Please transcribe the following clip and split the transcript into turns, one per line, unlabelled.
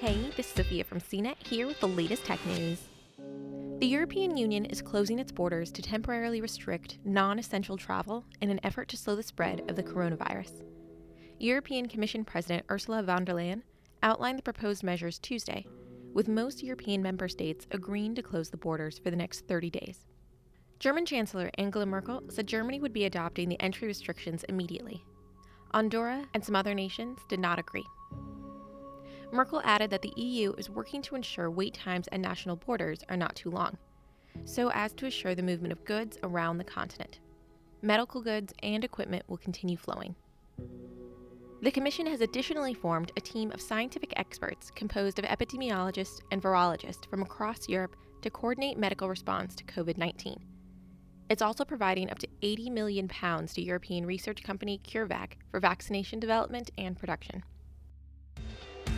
Hey, this is Sophia from CNET here with the latest tech news. The European Union is closing its borders to temporarily restrict non essential travel in an effort to slow the spread of the coronavirus. European Commission President Ursula von der Leyen outlined the proposed measures Tuesday, with most European member states agreeing to close the borders for the next 30 days. German Chancellor Angela Merkel said Germany would be adopting the entry restrictions immediately. Andorra and some other nations did not agree. Merkel added that the EU is working to ensure wait times at national borders are not too long, so as to assure the movement of goods around the continent. Medical goods and equipment will continue flowing. The Commission has additionally formed a team of scientific experts composed of epidemiologists and virologists from across Europe to coordinate medical response to COVID 19. It's also providing up to 80 million pounds to European research company CureVac for vaccination development and production.